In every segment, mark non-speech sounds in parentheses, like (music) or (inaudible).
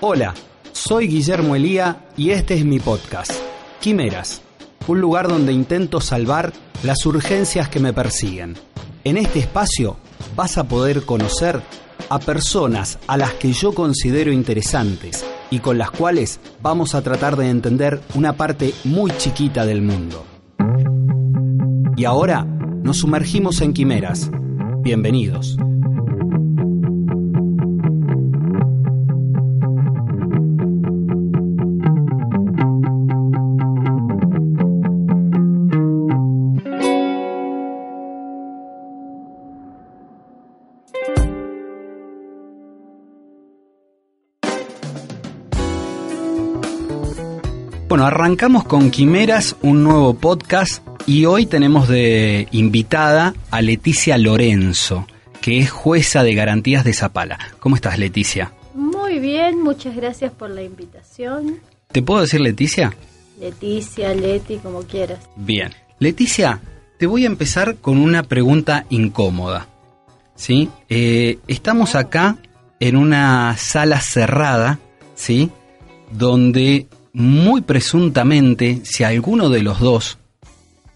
Hola, soy Guillermo Elía y este es mi podcast, Quimeras, un lugar donde intento salvar las urgencias que me persiguen. En este espacio vas a poder conocer a personas a las que yo considero interesantes y con las cuales vamos a tratar de entender una parte muy chiquita del mundo. Y ahora nos sumergimos en quimeras. Bienvenidos. Bueno, arrancamos con Quimeras, un nuevo podcast, y hoy tenemos de invitada a Leticia Lorenzo, que es jueza de garantías de Zapala. ¿Cómo estás, Leticia? Muy bien, muchas gracias por la invitación. ¿Te puedo decir Leticia? Leticia, Leti, como quieras. Bien. Leticia, te voy a empezar con una pregunta incómoda. ¿Sí? Eh, estamos acá en una sala cerrada, ¿sí? Donde muy presuntamente, si alguno de los dos,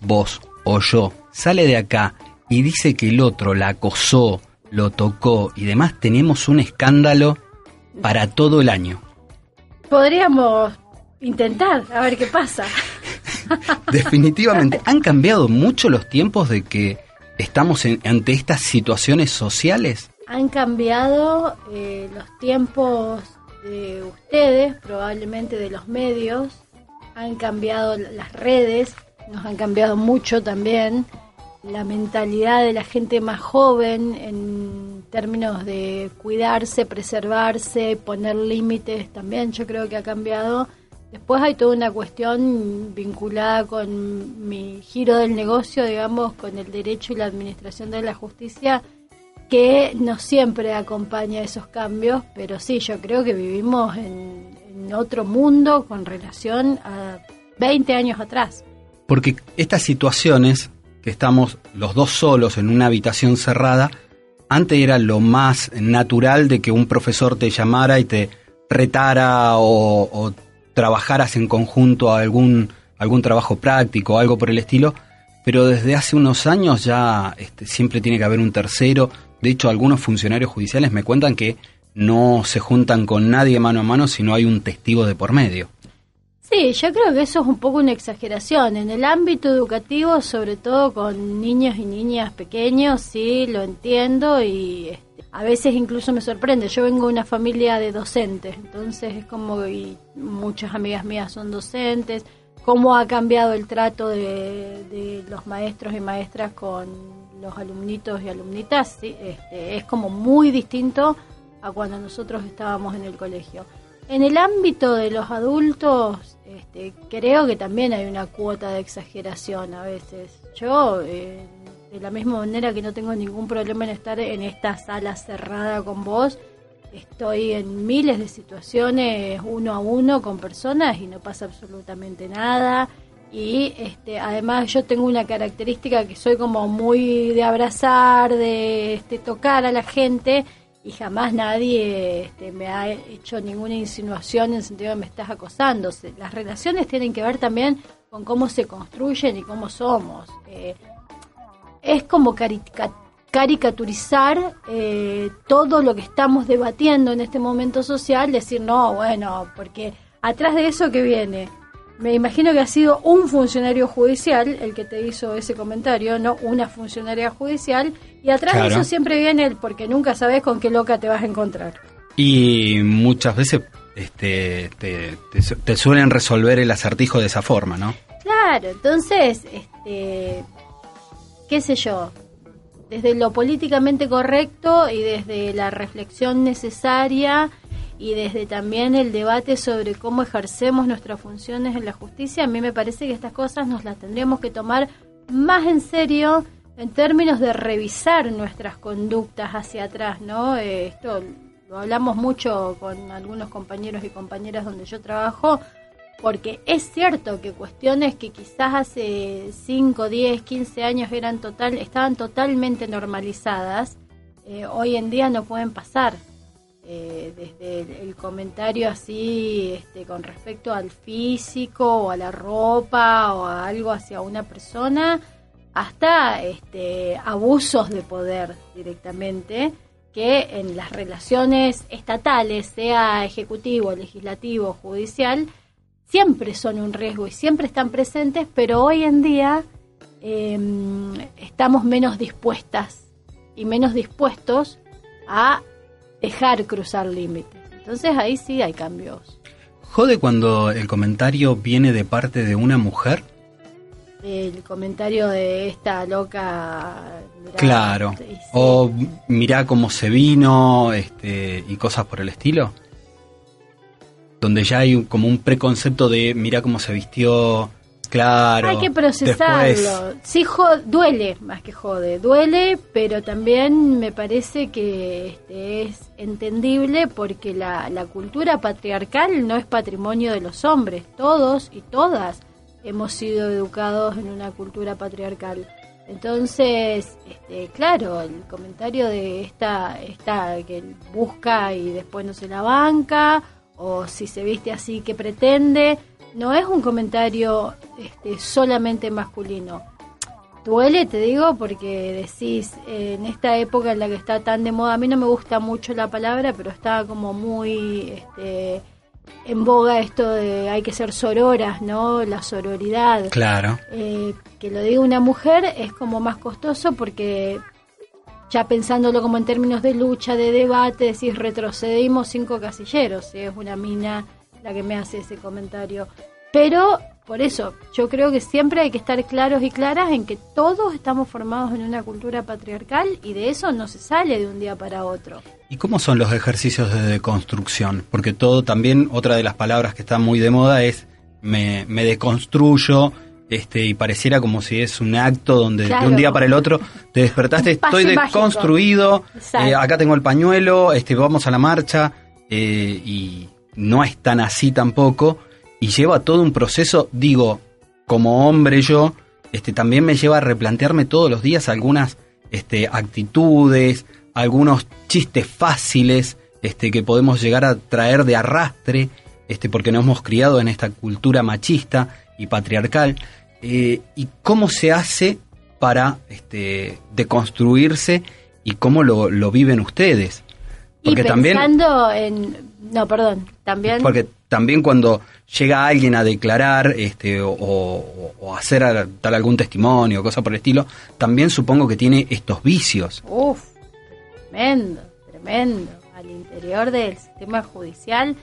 vos o yo, sale de acá y dice que el otro la acosó, lo tocó y demás, tenemos un escándalo para todo el año. Podríamos intentar, a ver qué pasa. (laughs) Definitivamente, han cambiado mucho los tiempos de que estamos en- ante estas situaciones sociales. Han cambiado eh, los tiempos de ustedes, probablemente de los medios, han cambiado las redes, nos han cambiado mucho también la mentalidad de la gente más joven en términos de cuidarse, preservarse, poner límites también yo creo que ha cambiado. Después hay toda una cuestión vinculada con mi giro del negocio, digamos, con el derecho y la administración de la justicia, que no siempre acompaña esos cambios, pero sí, yo creo que vivimos en, otro mundo con relación a 20 años atrás. Porque estas situaciones, que estamos los dos solos en una habitación cerrada, antes era lo más natural de que un profesor te llamara y te retara o, trabajaras en conjunto a algún, algún trabajo práctico algo por el estilo, pero desde hace unos años ya este, siempre tiene que haber un tercero. De hecho, algunos funcionarios judiciales me cuentan que no se juntan con nadie mano a mano si no hay un testigo de por medio. Sí, yo creo que eso es un poco una exageración. En el ámbito educativo, sobre todo con niños y niñas pequeños, sí, lo entiendo y este, a veces incluso me sorprende. Yo vengo de una familia de docentes, entonces es como, y muchas amigas mías son docentes, cómo ha cambiado el trato de, de los maestros y maestras con los alumnitos y alumnitas, sí, este, es como muy distinto a cuando nosotros estábamos en el colegio. En el ámbito de los adultos, este, creo que también hay una cuota de exageración a veces. Yo, eh, de la misma manera que no tengo ningún problema en estar en esta sala cerrada con vos, estoy en miles de situaciones uno a uno con personas y no pasa absolutamente nada. Y este, además yo tengo una característica que soy como muy de abrazar, de este, tocar a la gente y jamás nadie este, me ha hecho ninguna insinuación en el sentido de me estás acosando. Las relaciones tienen que ver también con cómo se construyen y cómo somos. Eh, es como carica- caricaturizar eh, todo lo que estamos debatiendo en este momento social, decir, no, bueno, porque atrás de eso que viene, me imagino que ha sido un funcionario judicial el que te hizo ese comentario, no una funcionaria judicial, y atrás de eso siempre viene el porque nunca sabes con qué loca te vas a encontrar. Y muchas veces este, te, te su- te suelen resolver el acertijo de esa forma, ¿no? Claro, entonces, este, qué sé yo, desde lo políticamente correcto y desde la reflexión necesaria y desde también el debate sobre cómo ejercemos nuestras funciones en la justicia, a mí me parece que estas cosas nos las tendríamos que tomar más en serio en términos de revisar nuestras conductas hacia atrás, ¿no? Eh, esto lo hablamos mucho con algunos compañeros y compañeras donde yo trabajo, porque es cierto que cuestiones que quizás hace 5, 10, 15 años eran total, estaban totalmente normalizadas, eh, hoy en día no pueden pasar. Eh, desde el, comentario así este, con respecto al físico o a la ropa o a algo hacia una persona, hasta este, abusos de poder directamente que en las relaciones estatales, sea ejecutivo, legislativo, judicial, siempre son un riesgo y siempre están presentes, pero hoy en día em, estamos menos dispuestas y menos dispuestos a dejar cruzar límites. Entonces ahí sí hay cambios. ¿Jode cuando el comentario viene de parte de una mujer? el comentario de esta loca. claro. O mirá cómo se vino este, y cosas por el estilo. Donde ya hay como un preconcepto de mirá cómo se vistió. Claro. Hay que procesarlo. Sí, duele más que jode. Duele, pero también me parece que este, es entendible porque la, la cultura patriarcal no es patrimonio de los hombres. Todos y todas hemos sido educados en una cultura patriarcal. Entonces, este, claro, el comentario de esta, esta que busca y después no se la banca, o si se viste así que pretende, no es un comentario este, solamente masculino. Duele, te digo, porque decís, en esta época en la que está tan de moda, a mí no me gusta mucho la palabra, pero está como muy... Este, en boga esto de hay que ser sororas, ¿no? La sororidad. Claro. Eh, que lo diga una mujer es como más costoso porque ya pensándolo como en términos de lucha, de debate, decís retrocedimos cinco casilleros, si es una mina la que me hace ese comentario. Pero por eso, yo creo que siempre hay que estar claros y claras en que todos estamos formados en una cultura patriarcal y de eso no se sale de un día para otro. ¿Y cómo son los ejercicios de deconstrucción? Porque todo también, otra de las palabras que está muy de moda es me, me deconstruyo, este, y pareciera como si es un acto donde de un día para el otro te despertaste, estoy deconstruido, eh, acá tengo el pañuelo, este, vamos a la marcha, eh, y no es tan así tampoco y lleva todo un proceso, digo, como hombre yo, este, también me lleva a replantearme todos los días algunas este, actitudes, algunos chistes fáciles este, que podemos llegar a traer de arrastre, este, porque nos hemos criado en esta cultura machista y patriarcal, eh, y cómo se hace para este, deconstruirse y cómo lo, lo viven ustedes. Porque y pensando también, en... No, perdón, también... Porque también cuando llega alguien a declarar este, o, hacer tal algún testimonio o cosa por el estilo, también supongo que tiene estos vicios. Uf, tremendo, tremendo. Al interior del sistema judicial,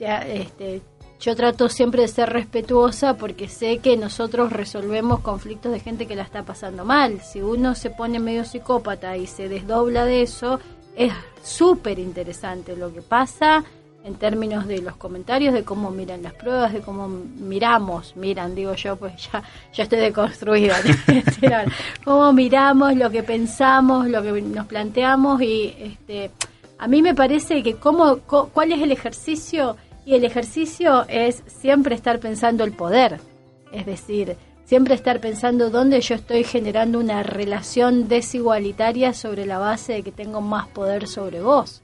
este, yo trato siempre de ser respetuosa porque sé que nosotros resolvemos conflictos de gente que la está pasando mal. Si uno se pone medio psicópata y se desdobla de eso, es súper interesante lo que pasa en términos de los comentarios, de cómo miran las pruebas, de cómo miramos, miran, digo yo, pues ya, ya estoy deconstruida, (laughs) cómo miramos, lo que pensamos, lo que nos planteamos y este, a mí me parece que cómo, cuál es el ejercicio y el ejercicio es siempre estar pensando el poder, es decir, siempre estar pensando dónde yo estoy generando una relación desigualitaria sobre la base de que tengo más poder sobre vos.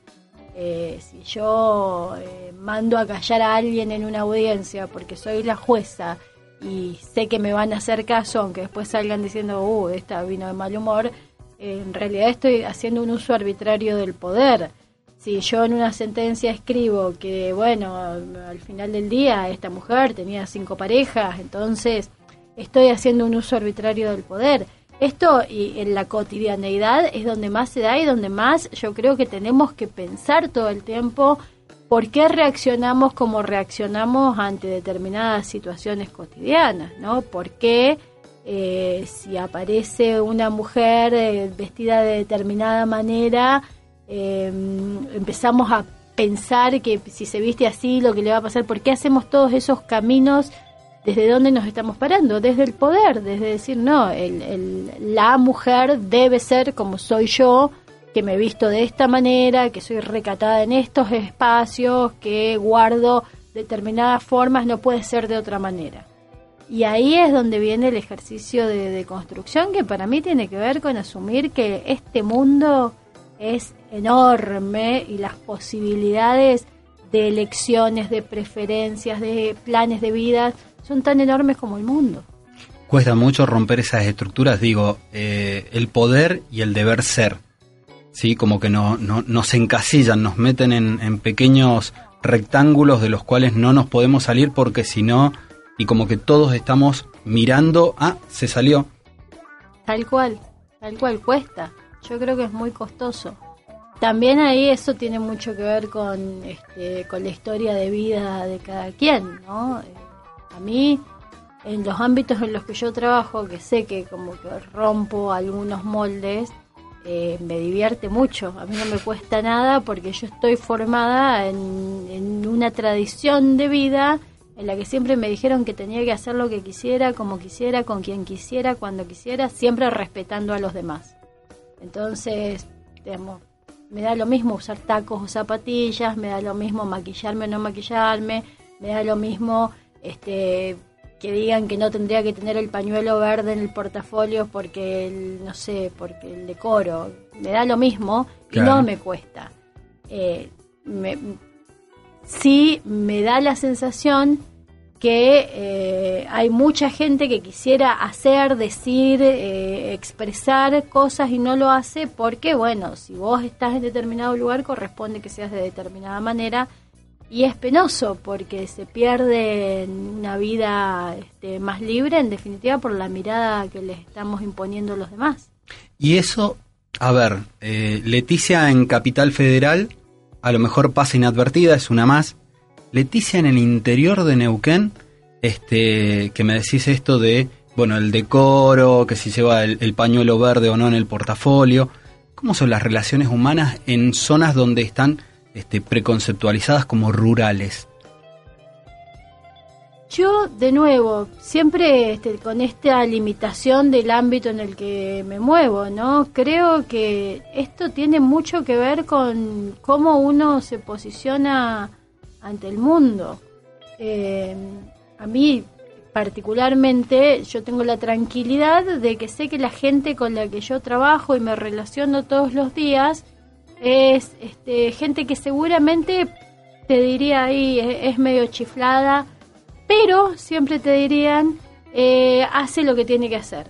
Eh, si yo eh, mando a callar a alguien en una audiencia porque soy la jueza y sé que me van a hacer caso, aunque después salgan diciendo, uh, esta vino de mal humor, en realidad estoy haciendo un uso arbitrario del poder. Si yo en una sentencia escribo que, bueno, al final del día esta mujer tenía cinco parejas, entonces estoy haciendo un uso arbitrario del poder. Esto y en la cotidianeidad es donde más se da y donde más yo creo que tenemos que pensar todo el tiempo por qué reaccionamos como reaccionamos ante determinadas situaciones cotidianas, ¿no? ¿Por qué eh, si aparece una mujer eh, vestida de determinada manera, em, empezamos a pensar que si se viste así, lo que le va a pasar, ¿por qué hacemos todos esos caminos? ¿Desde dónde nos estamos parando? Desde el poder, desde decir, no, el, la mujer debe ser como soy yo, que me he visto de esta manera, que soy recatada en estos espacios, que guardo determinadas formas, no puede ser de otra manera. Y ahí es donde viene el ejercicio de, construcción que para mí tiene que ver con asumir que este mundo es enorme y las posibilidades de elecciones, de preferencias, de planes de vida son tan enormes como el mundo. Cuesta mucho romper esas estructuras, digo, eh, el poder y el deber ser, ¿sí? Como que no, no, nos encasillan, nos meten en, en pequeños rectángulos de los cuales no nos podemos salir porque si no y como que todos estamos mirando, ah, se salió. Tal cual, tal cual cuesta. Yo creo que es muy costoso. También ahí eso tiene mucho que ver con, este, con la historia de vida de cada quien, ¿no? A mí, en los ámbitos en los que yo trabajo, que sé que como que rompo algunos moldes, eh, me divierte mucho. A mí no me cuesta nada porque yo estoy formada en, en una tradición de vida en la que siempre me dijeron que tenía que hacer lo que quisiera, como quisiera, con quien quisiera, cuando quisiera, siempre respetando a los demás. Entonces, digamos, me da lo mismo usar tacos o zapatillas, me da lo mismo maquillarme o no maquillarme, me da lo mismo este que digan que no tendría que tener el pañuelo verde en el portafolio porque el, no sé, porque el decoro, me da lo mismo y no me cuesta. Eh, me, sí me da la sensación que eh, hay mucha gente que quisiera hacer, decir, eh, expresar cosas y no lo hace porque, bueno, si vos estás en determinado lugar corresponde que seas de determinada manera y es penoso porque se pierde una vida este, más libre, en definitiva, por la mirada que les estamos imponiendo los demás. Y eso, a ver, eh, Leticia en Capital Federal a lo mejor pasa inadvertida, es una más. Leticia en el interior de Neuquén, este, que me decís esto de, bueno, el decoro, que si lleva el, pañuelo verde o no en el portafolio. ¿Cómo son las relaciones humanas en zonas donde están este, preconceptualizadas como rurales? Yo, de nuevo, siempre este, con esta limitación del ámbito en el que me muevo, ¿no? Creo que esto tiene mucho que ver con cómo uno se posiciona ante el mundo. Eh, a mí, particularmente, yo tengo la tranquilidad de que sé que la gente con la que yo trabajo y me relaciono todos los días es este, gente que seguramente te diría ahí es medio chiflada pero siempre te dirían, eh, hace lo que tiene que hacer.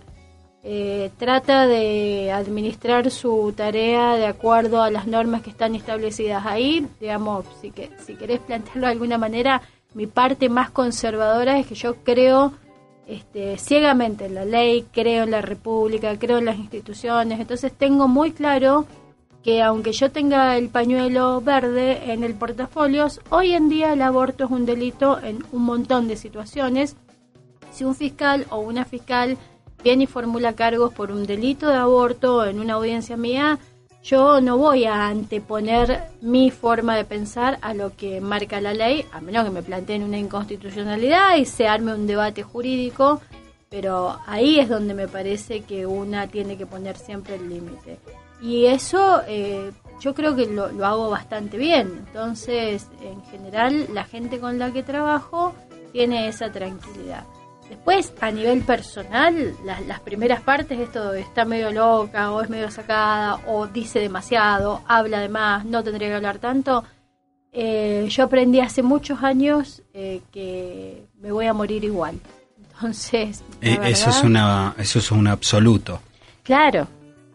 Eh, trata de administrar su tarea de acuerdo a las normas que están establecidas ahí. Digamos, si, que, si querés plantearlo de alguna manera, mi parte más conservadora es que yo creo este, ciegamente en la ley, creo en la república, creo en las instituciones. Entonces tengo muy claro que aunque yo tenga el pañuelo verde en el portafolio, hoy en día el aborto es un delito en un montón de situaciones. Si un fiscal o una fiscal viene y formula cargos por un delito de aborto en una audiencia mía, yo no voy a anteponer mi forma de pensar a lo que marca la ley, a menos que me planteen una inconstitucionalidad y se arme un debate jurídico, pero ahí es donde me parece que una tiene que poner siempre el límite. Y eso eh, yo creo que lo, hago bastante bien. Entonces, en general, la gente con la que trabajo tiene esa tranquilidad. Después, a nivel personal, las, primeras partes, esto está medio loca, o es medio sacada, o dice demasiado, habla de más, no tendría que hablar tanto. Eh, yo aprendí hace muchos años eh, que me voy a morir igual. (laughs) Entonces, eso es una, eso es un absoluto. Claro,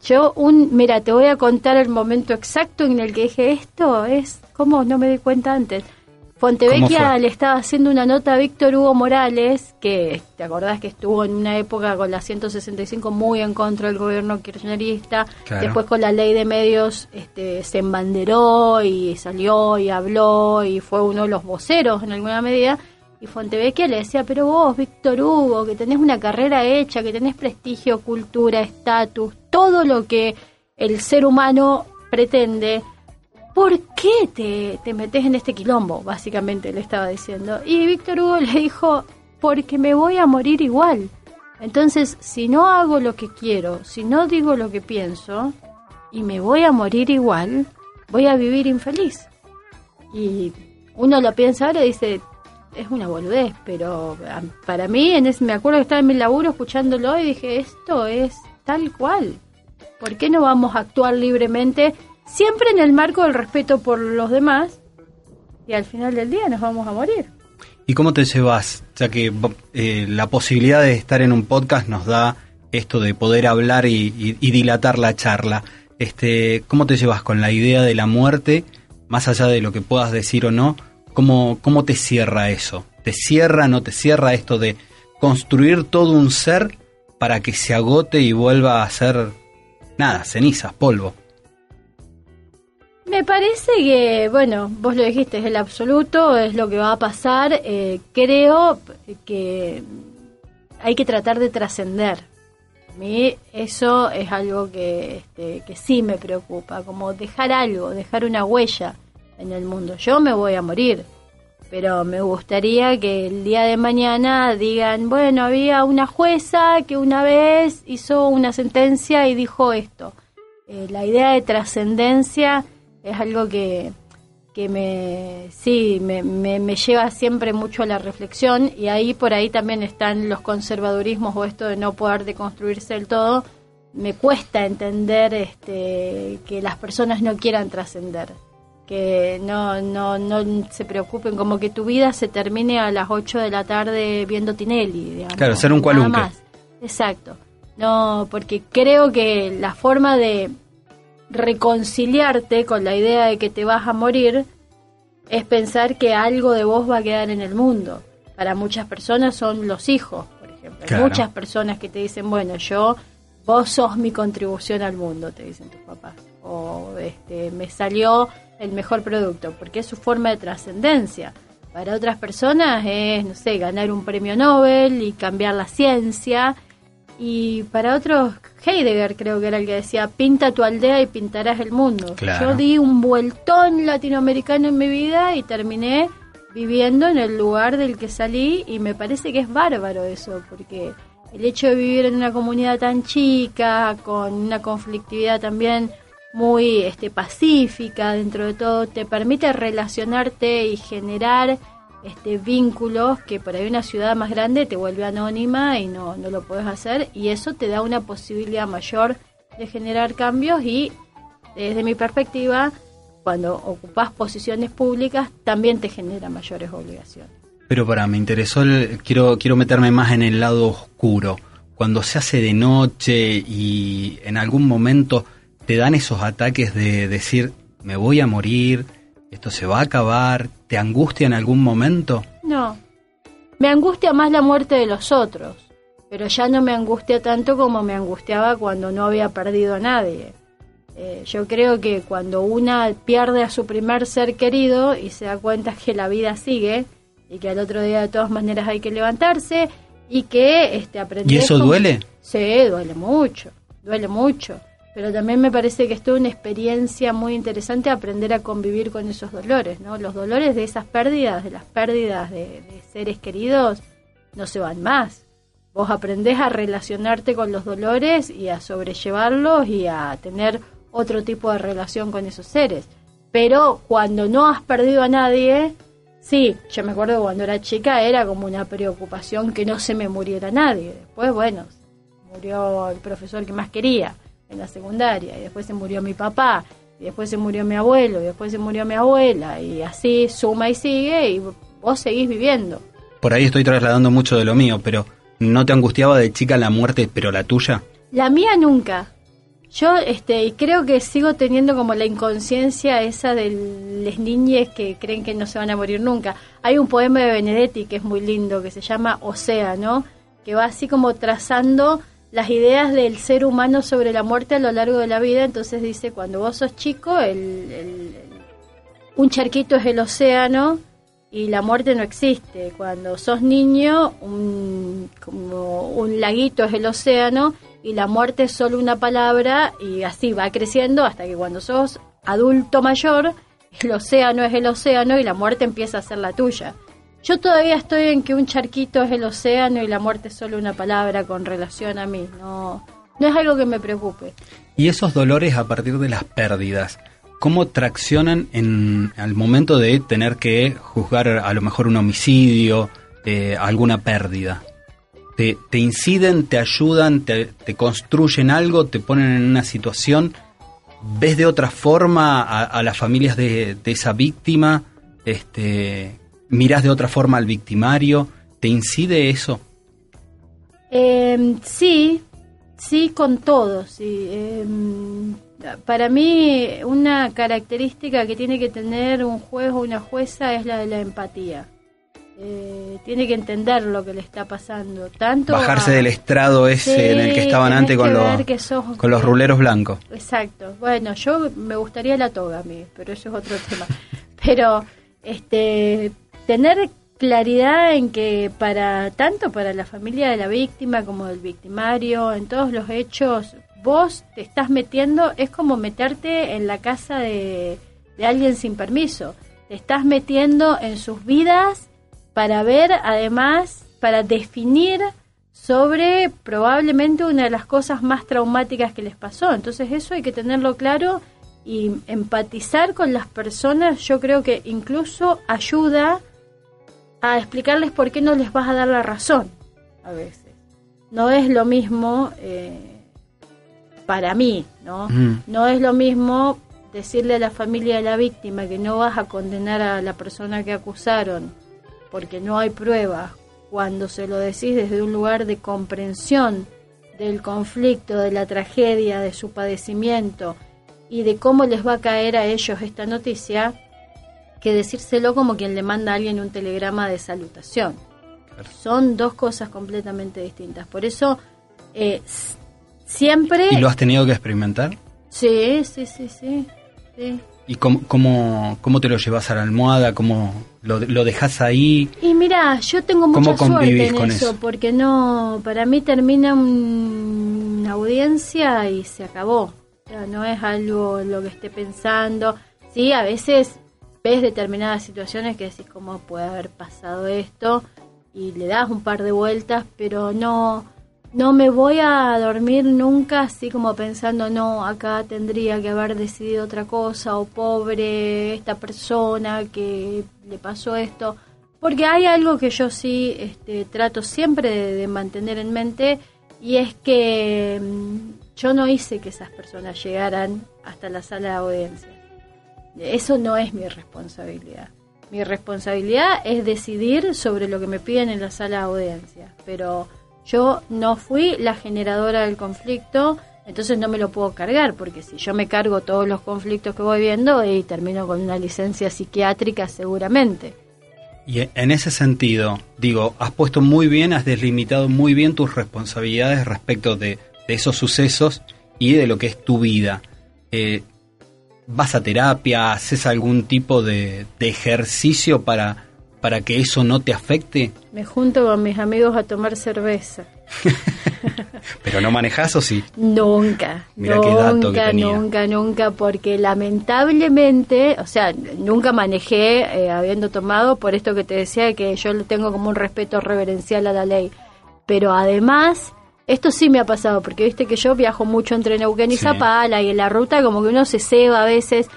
yo, un, mira, te voy a contar el momento exacto en el que dije esto, es como no me di cuenta antes. Fontevecchia le estaba haciendo una nota a Víctor Hugo Morales, que te acordás que estuvo en una época con la 165 muy en contra del gobierno kirchnerista, después con la ley de medios este, se embanderó y salió y habló y fue uno de los voceros en alguna medida. Y Fontevecchia le decía, pero vos, Víctor Hugo, que tenés una carrera hecha, que tenés prestigio, cultura, estatus, todo lo que el ser humano pretende, ¿por qué te, te metes en este quilombo? Básicamente le estaba diciendo. Y Víctor Hugo le dijo, porque me voy a morir igual. Entonces, si no hago lo que quiero, si no digo lo que pienso, y me voy a morir igual, voy a vivir infeliz. Y uno lo piensa ahora y dice, es una boludez, pero ah, para mí, en ese, me acuerdo que estaba en mi laburo escuchándolo y dije, esto es tal cual. ¿Por qué no vamos a actuar libremente, siempre en el marco del respeto por los demás, y al final del día nos vamos a morir? ¿Y cómo te llevas? Ya que eh, la posibilidad de estar en un podcast nos da esto de poder hablar y, y, dilatar la charla. Este, ¿Cómo te llevas con la idea de la muerte, más allá de lo que puedas decir o no? ¿Cómo, cómo te cierra eso? ¿Te cierra, no te cierra esto de construir todo un ser para que se agote y vuelva a ser nada, cenizas, polvo? Me parece que, bueno, vos lo dijiste, es el absoluto, es lo que va a pasar. Eh, creo que hay que tratar de trascender. A mí eso es algo que, este, que sí me preocupa, como dejar algo, dejar una huella en el mundo. Yo me voy a morir, pero me gustaría que el día de mañana digan, bueno, había una jueza que una vez hizo una sentencia y dijo esto. Eh, la idea de trascendencia es algo que, que me, sí, me, me, lleva siempre mucho a la reflexión y ahí por ahí también están los conservadurismos o esto de no poder deconstruirse del todo. Me cuesta entender este, que las personas no quieran trascender que no, no, no se preocupen, como que tu vida se termine a las 8 de la tarde viendo Tinelli. Digamos, claro, ser un cualunque. Exacto. No, porque creo que la forma de reconciliarte con la idea de que te vas a morir es pensar que algo de vos va a quedar en el mundo. Para muchas personas son los hijos, por ejemplo. muchas personas que te dicen, bueno, yo, vos sos mi contribución al mundo, te dicen tus papás. O este, me salió el mejor producto, porque es su forma de trascendencia. Para otras personas es, no sé, ganar un premio Nobel y cambiar la ciencia. Y para otros, Heidegger creo que era el que decía, pinta tu aldea y pintarás el mundo. Yo di un vueltón latinoamericano en mi vida y terminé viviendo en el lugar del que salí y me parece que es bárbaro eso, porque el hecho de vivir en una comunidad tan chica, con una conflictividad también muy este, pacífica dentro de todo, te permite relacionarte y generar este, vínculos que por ahí una ciudad más grande te vuelve anónima y no, no lo puedes hacer y eso te da una posibilidad mayor de generar cambios y desde mi perspectiva, cuando ocupas posiciones públicas también te genera mayores obligaciones. Pero para, me interesó, quiero, quiero meterme más en el lado oscuro. Cuando se hace de noche y en algún momento te dan esos ataques de decir, me voy a morir, esto se va a acabar, ¿te angustia en algún momento? No, me angustia más la muerte de los otros, pero ya no me angustia tanto como me angustiaba cuando no había perdido a nadie. Eh, yo creo que cuando una pierde a su primer ser querido y se da cuenta que la vida sigue y que al otro día de todas maneras hay que levantarse y que este aprender ¿Y eso duele? Sí, duele mucho, duele mucho pero también me parece que es toda una experiencia muy interesante aprender a convivir con esos dolores, ¿no? Los dolores de esas pérdidas, de las pérdidas de, seres queridos, no se van más. Vos aprendés a relacionarte con los dolores y a sobrellevarlos y a tener otro tipo de relación con esos seres. Pero cuando no has perdido a nadie, sí, yo me acuerdo cuando era chica era como una preocupación que no se me muriera nadie. Después, bueno, murió el profesor que más quería en la secundaria, y después se murió mi papá, y después se murió mi abuelo, y después se murió mi abuela, y así suma y sigue, y vos seguís viviendo. Por ahí estoy trasladando mucho de lo mío, pero ¿no te angustiaba de chica la muerte, pero la tuya? La mía nunca. Yo este, creo que sigo teniendo como la inconsciencia esa de las niñas que creen que no se van a morir nunca. Hay un poema de Benedetti que es muy lindo, que se llama Océano, que va así como trazando las ideas del ser humano sobre la muerte a lo largo de la vida. Entonces dice, cuando vos sos chico, el, un charquito es el océano y la muerte no existe. Cuando sos niño, un, como un laguito es el océano y la muerte es solo una palabra y así va creciendo hasta que cuando sos adulto mayor, el océano es el océano y la muerte empieza a ser la tuya. Yo todavía estoy en que un charquito es el océano y la muerte es solo una palabra con relación a mí. No, no es algo que me preocupe. Y esos dolores a partir de las pérdidas, ¿cómo traccionan en al momento de tener que juzgar a lo mejor un homicidio, eh, alguna pérdida? ¿Te, ¿Te, inciden, te ayudan, te, construyen algo, te ponen en una situación? ¿Ves de otra forma a, a las familias de, de, esa víctima? Este, ¿Miras de otra forma al victimario? ¿Te incide eso? Eh, sí, sí, con todo. Sí. Eh, para mí, una característica que tiene que tener un juez o una jueza es la de la empatía. Eh, tiene que entender lo que le está pasando. Tanto Bajarse a, del estrado ese sí, en el que estaban antes con, los, sos, con los ruleros blancos. Exacto. Bueno, yo me gustaría la toga a mí, pero eso es otro (laughs) tema. Pero este tener claridad en que para tanto para la familia de la víctima como del victimario, en todos los hechos, vos te estás metiendo, es como meterte en la casa de, de alguien sin permiso. Te estás metiendo en sus vidas para ver, además, para definir sobre probablemente una de las cosas más traumáticas que les pasó. Entonces eso hay que tenerlo claro y empatizar con las personas yo creo que incluso ayuda a explicarles por qué no les vas a dar la razón a veces. No es lo mismo eh, para mí, ¿no? Mm. No es lo mismo decirle a la familia de la víctima que no vas a condenar a la persona que acusaron porque no hay pruebas, cuando se lo decís desde un lugar de comprensión del conflicto, de la tragedia, de su padecimiento y de cómo les va a caer a ellos esta noticia, que decírselo como quien le manda a alguien un telegrama de salutación. Claro. Son dos cosas completamente distintas. Por eso, eh, siempre... ¿Y lo has tenido que experimentar? Sí, sí, sí, sí. sí. ¿Y cómo, cómo, cómo, te lo llevas a la almohada? ¿Cómo lo, lo dejas ahí? Y mira, yo tengo mucha suerte en eso, eso, porque no, para mí termina un, una audiencia y se acabó. O sea, no es algo lo que esté pensando. Sí, a veces ves determinadas situaciones que decís cómo puede haber pasado esto y le das un par de vueltas, pero no no me voy a dormir nunca así como pensando, no, acá tendría que haber decidido otra cosa, o pobre esta persona que le pasó esto. Porque hay algo que yo sí este, trato siempre de, mantener en mente, y es que mmm, yo no hice que esas personas llegaran hasta la sala de audiencia. Eso no es mi responsabilidad. Mi responsabilidad es decidir sobre lo que me piden en la sala de audiencia. Pero yo no fui la generadora del conflicto, entonces no me lo puedo cargar, porque si yo me cargo todos los conflictos que voy viendo y termino con una licencia psiquiátrica seguramente. Y en ese sentido, digo, has puesto muy bien, has delimitado muy bien tus responsabilidades respecto de, esos sucesos y de lo que es tu vida. Eh, ¿Vas a terapia? ¿Haces algún tipo de, de ejercicio para para que eso no te afecte? Me junto con mis amigos a tomar cerveza. (laughs) ¿Pero no manejas o sí? Nunca. Mira nunca, qué dato que tenía. nunca, nunca, porque lamentablemente, o sea, nunca manejé eh, habiendo tomado, por esto que te decía, que yo tengo como un respeto reverencial a la ley. Pero además, esto sí me ha pasado, porque viste que yo viajo mucho entre Neuquén y sí. Zapala, y en la ruta como que uno se ceba a veces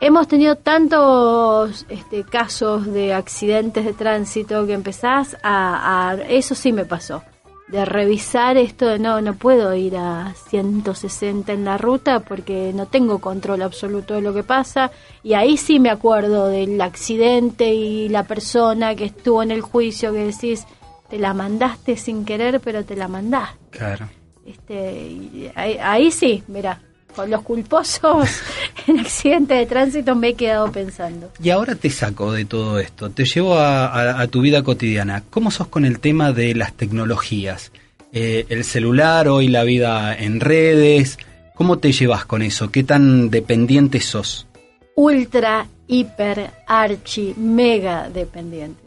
hemos tenido tantos este, casos de accidentes de tránsito que empezás a, a, Eso sí me pasó. De revisar esto de no, no puedo ir a 160 en la ruta porque no tengo control absoluto de lo que pasa. Y ahí sí me acuerdo del accidente y la persona que estuvo en el juicio que decís, te la mandaste sin querer, pero te la mandaste. Claro. Este, ahí, ahí sí, mira, con los culposos (laughs) en accidentes de tránsito me he quedado pensando. Y ahora te saco de todo esto, te llevo a, a, a tu vida cotidiana. ¿Cómo sos con el tema de las tecnologías? Eh, el celular, hoy la vida en redes, ¿cómo te llevas con eso? ¿Qué tan dependiente sos? Ultra, hiper, archi, mega dependiente.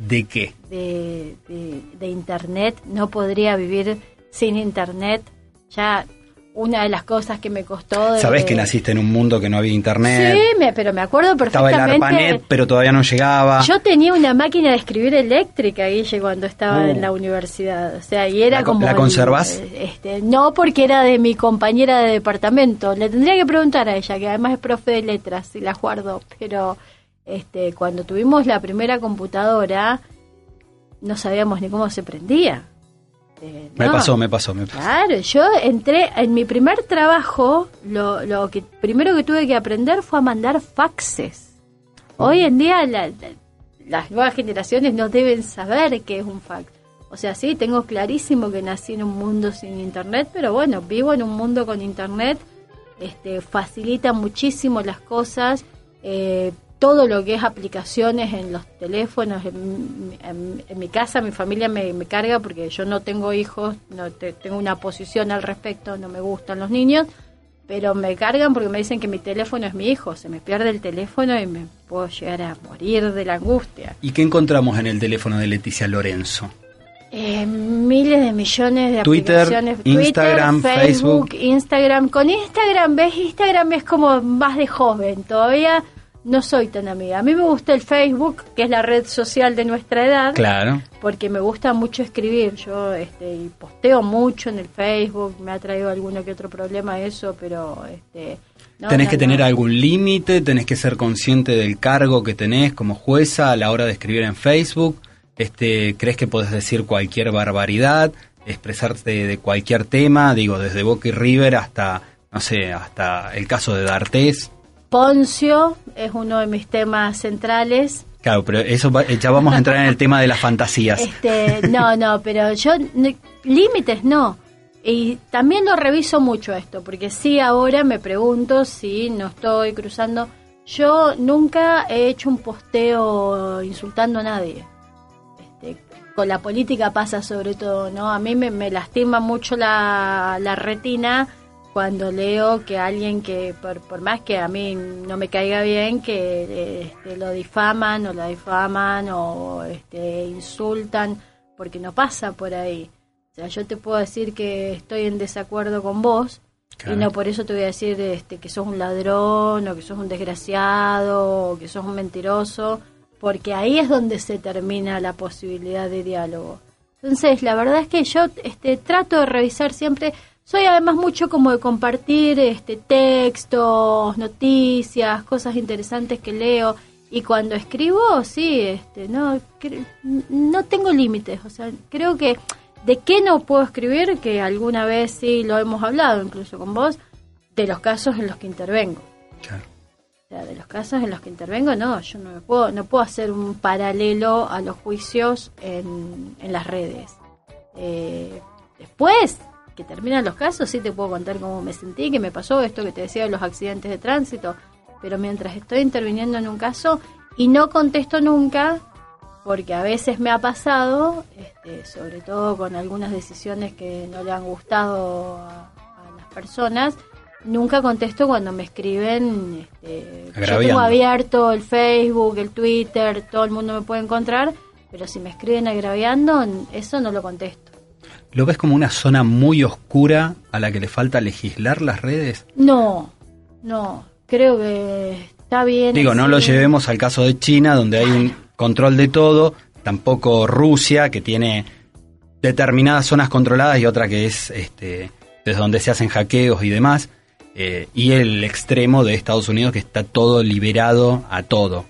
¿De qué? De, de, de internet, no podría vivir sin internet. Ya una de las cosas que me costó. De, Sabés que naciste en un mundo que no había internet. Sí, me, pero me acuerdo Estaba perfectamente. el ARPANET, pero todavía no llegaba. Yo tenía una máquina de escribir eléctrica, Guille, cuando estaba Uh. en la universidad. O sea, y era ¿La co- como. la conservás? Este, no, porque era de mi compañera de departamento. Le tendría que preguntar a ella, que además es profe de letras, y la guardo. Pero este, cuando tuvimos la primera computadora, no sabíamos ni cómo se prendía. Eh, Me no. pasó, me pasó, me pasó. Claro, yo entré en mi primer trabajo, lo, lo que primero que tuve que aprender fue a mandar faxes. Hoy en día la- la- las nuevas generaciones no deben saber qué es un fax. O sea, sí, tengo clarísimo que nací en un mundo sin internet, pero bueno, vivo en un mundo con internet, este, facilita muchísimo las cosas, eh, todo lo que es aplicaciones en los teléfonos, en, en- en mi casa, mi familia me, me carga porque yo no tengo hijos, no te- tengo una posición al respecto, no me gustan los niños, pero me cargan porque me dicen que mi teléfono es mi hijo, se me pierde el teléfono y me puedo llegar a morir de la angustia. ¿Y qué encontramos en el teléfono de Leticia Lorenzo? Eh, miles de millones de Twitter, aplicaciones. Instagram, Twitter, Facebook, Instagram. Con Instagram, ¿ves? Instagram es como más de joven. Todavía no soy tan amiga. A mí me gusta el Facebook, que es la red social de nuestra edad. Claro. Porque me gusta mucho escribir. Yo este, y posteo mucho en el Facebook. Me ha traído alguno que otro problema eso, pero... Este, no, tenés no, que tener algún límite, tenés que ser consciente del cargo que tenés como jueza a la hora de escribir en Facebook. Este, ¿Crees que podés decir cualquier barbaridad, expresarte de cualquier tema? Digo, desde Boca y River hasta, no sé, hasta el caso de D'Artés. Poncio es uno de mis temas centrales. Claro, pero eso va- ya vamos a entrar en el tema de las fantasías. Este, no, no, pero yo límites no. Y también lo reviso mucho esto, porque sí ahora me pregunto si no estoy cruzando. Yo nunca he hecho un posteo insultando a nadie. Este, con la política pasa sobre todo, ¿no? A mí me, me lastima mucho la, la retina cuando leo que alguien que, por, por más que a mí no me caiga bien, que este, lo difaman o la difaman o este, insultan, porque no pasa por ahí. O sea, yo te puedo decir que estoy en desacuerdo con vos Claro. y no por eso te voy a decir este, que sos un ladrón o que sos un desgraciado o que sos un mentiroso, porque ahí es donde se termina la posibilidad de diálogo. Entonces, la verdad es que yo este, trato de revisar siempre, soy además mucho como de compartir este, textos, noticias, cosas interesantes que leo. Y cuando escribo, sí, este, no, no tengo límites. O sea, creo que de qué no puedo escribir, que alguna vez sí lo hemos hablado, incluso con vos, de los casos en los que intervengo. Claro. O sea, de los casos en los que intervengo, no, yo no me puedo, no puedo hacer un paralelo a los juicios en, en las redes. Eh, después que terminan los casos, sí te puedo contar cómo me sentí, qué me pasó, esto que te decía de los accidentes de tránsito, pero mientras estoy interviniendo en un caso y no contesto nunca, porque a veces me ha pasado, este, sobre todo con algunas decisiones que no le han gustado a, a las personas, nunca contesto cuando me escriben. Este, yo tengo abierto el Facebook, el Twitter, todo el mundo me puede encontrar, pero si me escriben agraviando, eso no lo contesto. ¿Lo ves como una zona muy oscura a la que le falta legislar las redes? No, no, creo que está bien. Digo, no lo llevemos al caso de China, donde hay un control de todo, tampoco Rusia, que tiene determinadas zonas controladas y otra que es este, desde donde se hacen hackeos y demás, eh, y el extremo de Estados Unidos, que está todo liberado a todo.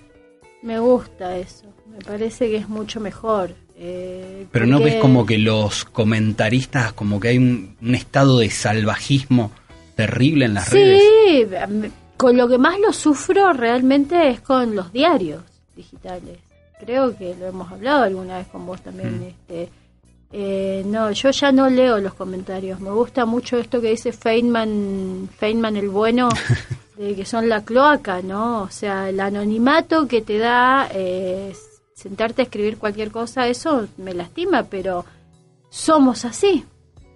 Me gusta eso, me parece que es mucho mejor. Eh, Pero no ves como que los comentaristas, como que hay un, un estado de salvajismo terrible en las redes. Sí, con lo que más lo sufro realmente es con los diarios digitales. Creo que lo hemos hablado alguna vez con vos también. Mm. Este, eh, no, yo ya no leo los comentarios. Me gusta mucho esto que dice Feynman, Feynman el bueno, (laughs) de que son la cloaca, ¿no? O sea, el anonimato que te da eh, sentarte a escribir cualquier cosa, eso me lastima, pero somos así.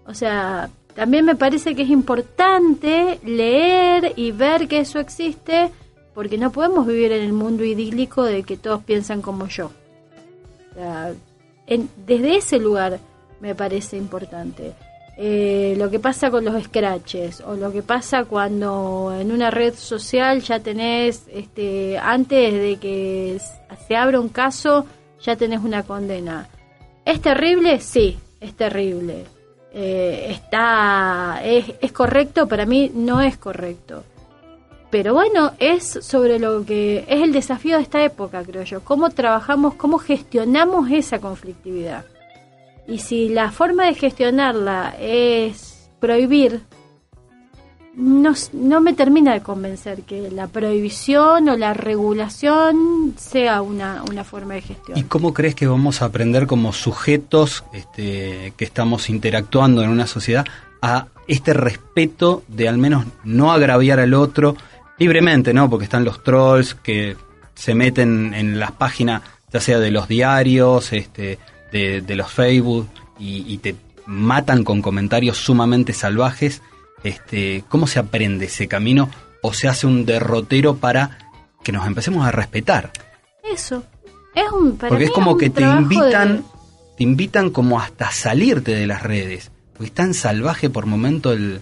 O sea, también me parece que es importante leer y ver que eso existe, porque no podemos vivir en el mundo idílico de que todos piensan como yo. O sea, desde ese lugar me parece importante. Eh, lo que pasa con los scratches o lo que pasa cuando en una red social ya tenés, este, antes de que se abra un caso, ya tenés una condena. ¿Es terrible? Sí, es terrible. Eh, está, es, es correcto, para mí no es correcto. Pero bueno, es sobre lo que es el desafío de esta época, creo yo. Cómo trabajamos, cómo gestionamos esa conflictividad. Y si la forma de gestionarla es prohibir, no, no me termina de convencer que la prohibición o la regulación sea una, una forma de gestión. ¿Y cómo crees que vamos a aprender como sujetos este, que estamos interactuando en una sociedad a este respeto de al menos no agraviar al otro libremente, ¿no? Porque están los trolls que se meten en las páginas, ya sea de los diarios, este, de, los Facebook y, te matan con comentarios sumamente salvajes, este, ¿cómo se aprende ese camino o se hace un derrotero para que nos empecemos a respetar? Eso. Es un, porque es como que te invitan, te invitan como hasta salirte de las redes. Porque es tan salvaje por momento el,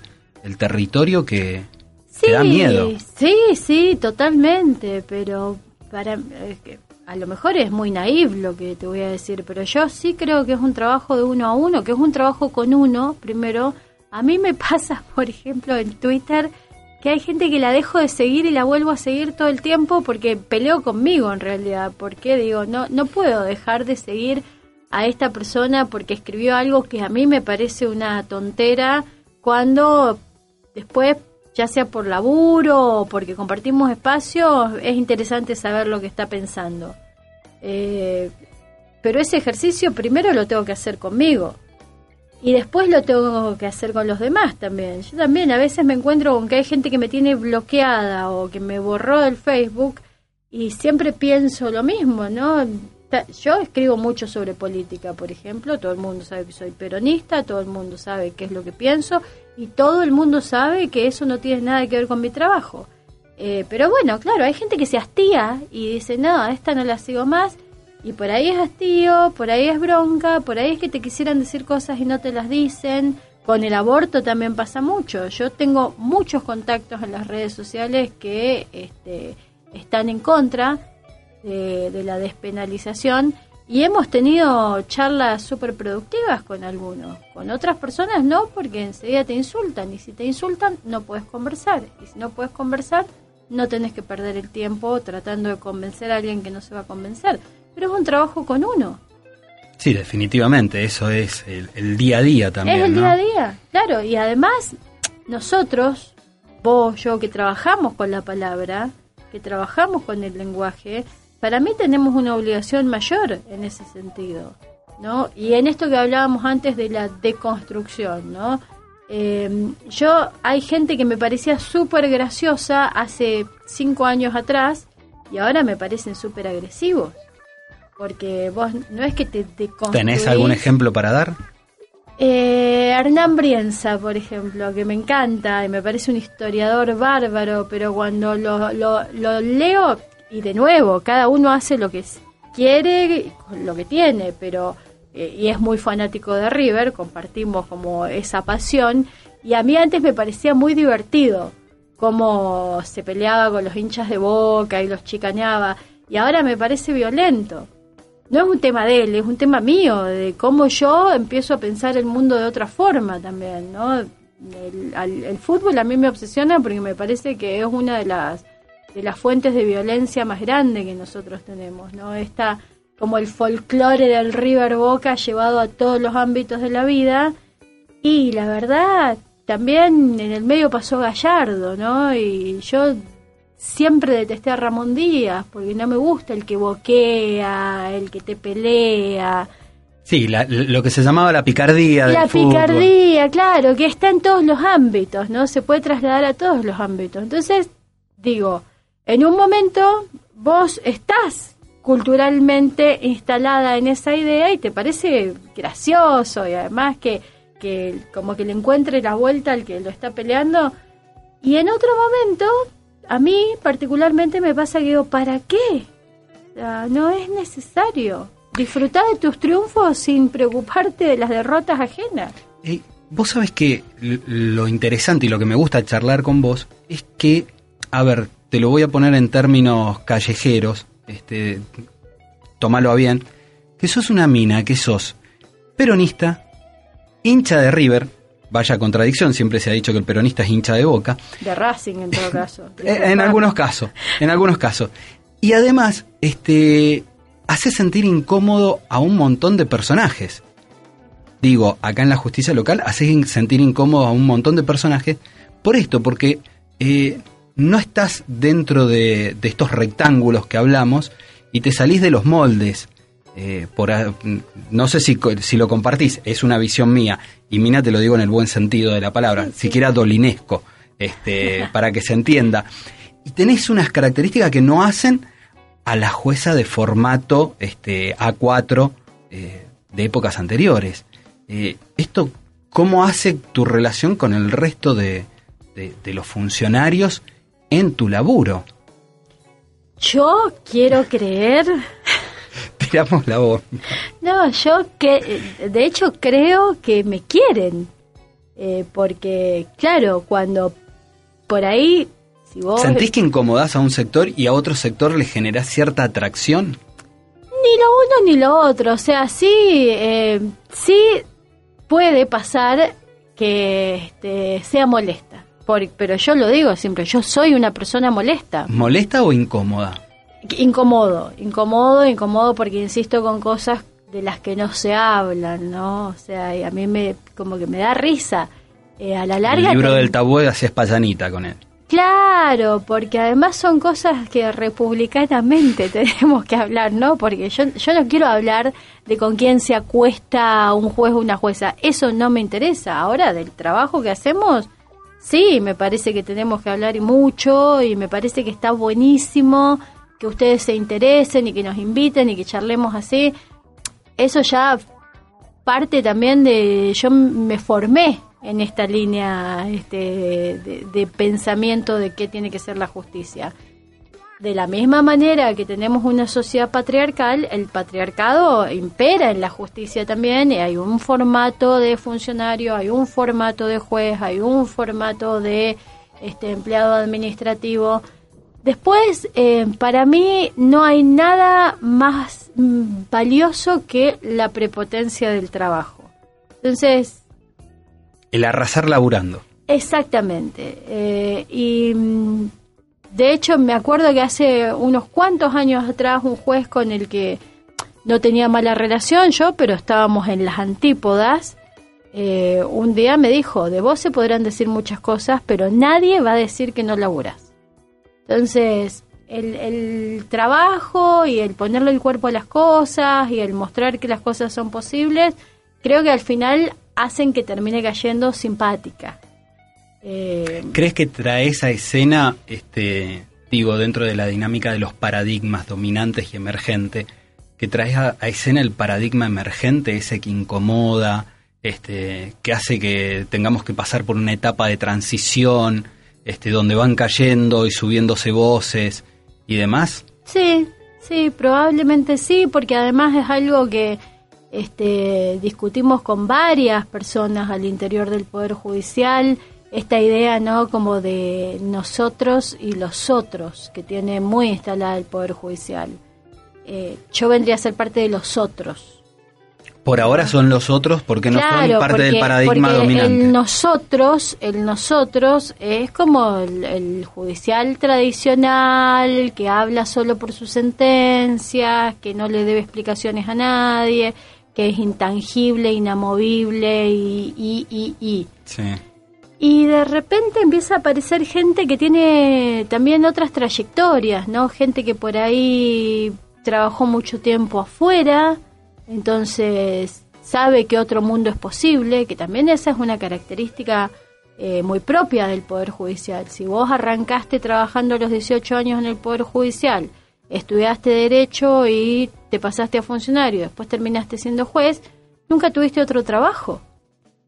territorio que, te da miedo. Sí, sí, totalmente, pero para a lo mejor es muy naive lo que te voy a decir, pero yo sí creo que es un trabajo de uno a uno, que es un trabajo con uno, primero. A mí me (laughs) pasa, por ejemplo, en Twitter, que hay gente que la dejo de seguir y la vuelvo a seguir todo el tiempo porque peleo conmigo en realidad, porque digo, no, no puedo dejar de seguir a esta persona porque escribió algo que a mí me parece una tontera cuando después ya sea por laburo o porque compartimos espacios, es interesante saber lo que está pensando. Eh, pero ese ejercicio primero lo tengo que hacer conmigo y después lo tengo que hacer con los demás también. Yo también a veces me encuentro con que hay gente que me tiene bloqueada o que me borró del Facebook y siempre pienso lo mismo, ¿no? Yo escribo mucho sobre política, por ejemplo, todo el mundo sabe que soy peronista, todo el mundo sabe qué es lo que pienso y todo el mundo sabe que eso no tiene nada que ver con mi trabajo. Eh, pero bueno, claro, hay gente que se hastía y dice, no, esta no la sigo más. Y por ahí es hastío, por ahí es bronca, por ahí es que te quisieran decir cosas y no te las dicen. Con el aborto también pasa mucho. Yo tengo muchos contactos en las redes sociales que este, están en contra de, de la despenalización y hemos tenido charlas súper productivas con algunos. Con otras personas no, porque enseguida te insultan. Y si te insultan, no puedes conversar. Y si no puedes conversar, no tenés que perder el tiempo tratando de convencer a alguien que no se va a convencer. Pero es un trabajo con uno. Sí, definitivamente. Eso es el, día a día también. Es el día a día, claro. Y además, nosotros, vos, yo, que trabajamos con la palabra, que trabajamos con el lenguaje, para mí tenemos una obligación mayor en ese sentido, ¿no? Y en esto que hablábamos antes de la deconstrucción, ¿no? Em, yo, hay gente que me parecía súper graciosa hace cinco años atrás y ahora me parecen súper agresivos. Porque vos no es que te deconstruís. ¿Tenés algún ejemplo para dar? Eh, Hernán Brienza, por ejemplo, que me encanta y me parece un historiador bárbaro, pero cuando lo, lo, lo leo y de nuevo, cada uno hace lo que quiere, lo que tiene, pero eh, y es muy fanático de River, compartimos como esa pasión y a mí antes me parecía muy divertido cómo se peleaba con los hinchas de Boca y los chicaneaba y ahora me parece violento. No es un tema de él, es un tema mío, de cómo yo empiezo a pensar el mundo de otra forma también, ¿no? El, el fútbol a mí me obsesiona porque me parece que es una de las de las fuentes de violencia más grande que nosotros tenemos, ¿no? Está como el folclore del River Boca llevado a todos los ámbitos de la vida y la verdad también en el medio pasó Gallardo, ¿no? Y yo siempre detesté a Ramón Díaz porque no me gusta el que boquea, el que te pelea. Sí, lo que se llamaba la picardía. La picardía, claro, que está en todos los ámbitos, ¿no? Se puede trasladar a todos los ámbitos. Entonces, digo, en un momento vos estás culturalmente instalada en esa idea y te parece gracioso y además que, que como que le encuentre la vuelta al que lo está peleando. Y en otro momento, a mí particularmente me pasa que digo, ¿para qué? no es necesario. Disfrutar de tus triunfos sin preocuparte de las derrotas ajenas. vos sabés que lo interesante y lo que me gusta charlar con vos es que, a ver, te lo voy a poner en términos callejeros, este, tomalo a bien, que sos una mina, que sos peronista, hincha de River, vaya contradicción, siempre se ha dicho que el peronista es hincha de Boca. De Racing en todo (laughs) caso. Eh, en, algunos casos, en algunos casos. Y además, este, hace sentir incómodo a un montón de personajes. Digo, acá en la justicia local hace sentir incómodo a un montón de personajes por esto, porque eh, no estás dentro de, estos rectángulos que hablamos y te salís de los moldes. Eh, por, no sé si, si, lo compartís, es una visión mía, y Mina te lo digo en el buen sentido de la palabra, siquiera dolinesco, este, (laughs) para que se entienda. Y tenés unas características que no hacen a la jueza de formato este, A4 eh, de épocas anteriores. Eh, ¿Esto cómo hace tu relación con el resto de, de los funcionarios en tu laburo? Yo quiero creer (laughs) Tiramos la voz. No, yo que, de hecho creo que me quieren. Eh, porque, claro, cuando por ahí, si vos... ¿Sentís que incomodás a un sector y a otro sector le generás cierta atracción? Ni lo uno ni lo otro. O sea, sí, eh, sí puede pasar que este, sea molesta. Pero yo lo digo siempre, yo soy una persona molesta. ¿Molesta o incómoda? Incomodo, incómodo, incómodo porque insisto con cosas de las que no se hablan, ¿no? O sea, y a mí me como que me da risa. Eh, a la larga... El libro del tabú hacías payanita con él. Claro, porque además son cosas que republicanamente (laughs) tenemos que hablar, ¿no? Porque yo, yo no quiero hablar de con quién se acuesta un juez o una jueza. Eso no me interesa. Ahora, del trabajo que hacemos, sí, me parece que tenemos que hablar y mucho y me parece que está buenísimo que ustedes se interesen y que nos inviten y que charlemos así, eso ya parte también de, yo me formé en esta línea este, de, pensamiento de qué tiene que ser la justicia. De la misma manera que tenemos una sociedad patriarcal, el patriarcado impera en la justicia también y hay un formato de funcionario, hay un formato de juez, hay un formato de este empleado administrativo Después, eh, para mí no hay nada más mm, valioso que la prepotencia del trabajo. Entonces... El arrasar laburando. Exactamente. Eh, y mm, de hecho me acuerdo que hace unos cuantos años atrás un juez con el que no tenía mala relación yo, pero estábamos en las antípodas, eh, un día me dijo, de vos se podrán decir muchas cosas, pero nadie va a decir que no laburas. Entonces, el, trabajo y el ponerle el cuerpo a las cosas y el mostrar que las cosas son posibles, creo que al final hacen que termine cayendo simpática. Eh, ¿Crees que trae esa escena, este, digo, dentro de la dinámica de los paradigmas dominantes y emergentes, que traes a, a, escena el paradigma emergente, ese que incomoda, este, que hace que tengamos que pasar por una etapa de transición, este, donde van cayendo y subiéndose voces y demás? Sí, sí, probablemente sí, porque además es algo que este, discutimos con varias personas al interior del Poder Judicial, esta idea, ¿no? Como de nosotros y los otros, que tiene muy instalada el Poder Judicial. Eh, yo vendría a ser parte de los otros, por ahora son los otros porque no son parte del paradigma dominante. El nosotros, el nosotros es como el, judicial tradicional que habla solo por sus sentencias, que no le debe explicaciones a nadie, que es intangible, inamovible y y y, y. Sí. Y de repente empieza a aparecer gente que tiene también otras trayectorias, ¿no? Gente que por ahí trabajó mucho tiempo afuera entonces sabe que otro mundo es posible, que también esa es una característica eh, muy propia del Poder Judicial. Si vos arrancaste trabajando a los 18 años en el Poder Judicial, estudiaste derecho y te pasaste a funcionario, después terminaste siendo juez, nunca tuviste otro trabajo.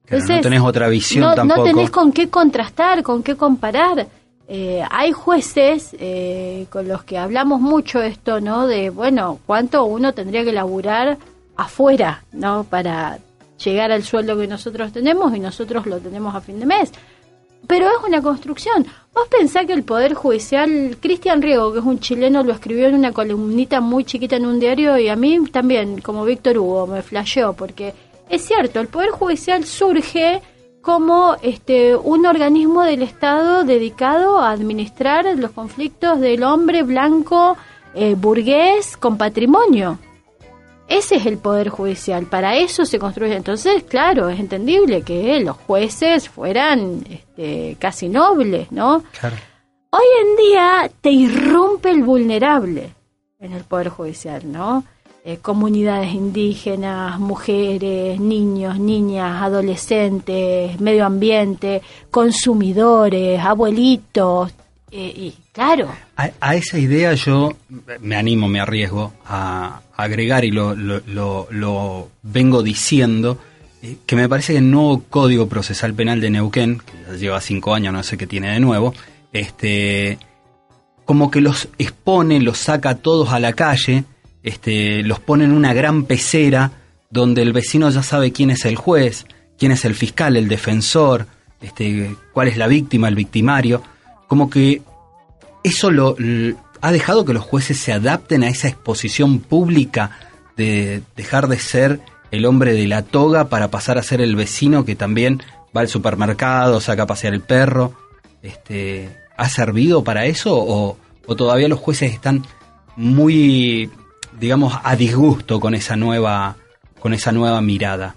No tenés otra visión tampoco. No tenés con qué contrastar, con qué comparar. Eh, hay jueces eh, con los que hablamos mucho esto, ¿no? De, bueno, cuánto uno tendría que laburar afuera, ¿no? Para llegar al sueldo que nosotros tenemos y nosotros lo tenemos a fin de mes. Pero es una construcción. Vos pensás que el Poder Judicial, Cristian Riego, que es un chileno, lo escribió en una columnita muy chiquita en un diario y a mí también, como Víctor Hugo, me flasheó, porque es cierto, el Poder Judicial surge como este un organismo del Estado dedicado a administrar los conflictos del hombre blanco eh, burgués con patrimonio. Ese es el poder judicial, para eso se construye. Entonces, claro, es entendible que los jueces fueran este, casi nobles, ¿no? Hoy en día te irrumpe el vulnerable en el poder judicial, ¿no? Eh, comunidades indígenas, mujeres, niños, niñas, adolescentes, medio ambiente, consumidores, abuelitos, eh, y claro. A, esa idea yo me animo, me arriesgo a, agregar y lo, lo, vengo diciendo, eh, que me parece que el nuevo Código Procesal Penal de Neuquén, que ya lleva cinco años, no sé qué tiene de nuevo, este, como que los expone, los saca todos a la calle, este, los pone en una gran pecera donde el vecino ya sabe quién es el juez, quién es el fiscal, el defensor, este, cuál es la víctima, el victimario como que eso lo, ha dejado que los jueces se adapten a esa exposición pública de dejar de ser el hombre de la toga para pasar a ser el vecino que también va al supermercado, saca a pasear el perro. Este, ¿Ha servido para eso o, o todavía los jueces están muy, digamos, a disgusto con esa nueva, con esa nueva mirada?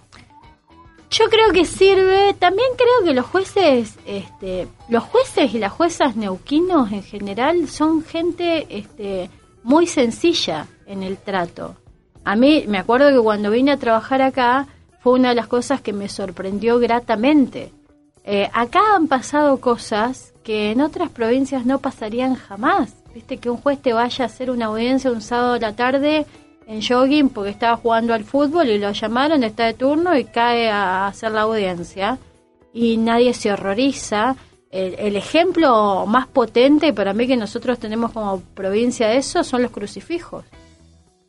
Yo creo que sirve, también creo que los jueces, este, los jueces y las juezas neuquinos en general son gente este, muy sencilla en el trato. A mí me acuerdo que cuando vine a trabajar acá fue una de las cosas que me sorprendió gratamente. Eh, acá han pasado cosas que en otras provincias no pasarían jamás. Viste que un juez te vaya a hacer una audiencia un sábado a la tarde en jogging porque estaba jugando al fútbol y lo llamaron, está de turno y cae a hacer la audiencia y nadie se horroriza. El, ejemplo más potente para mí que nosotros tenemos como provincia de eso son los crucifijos.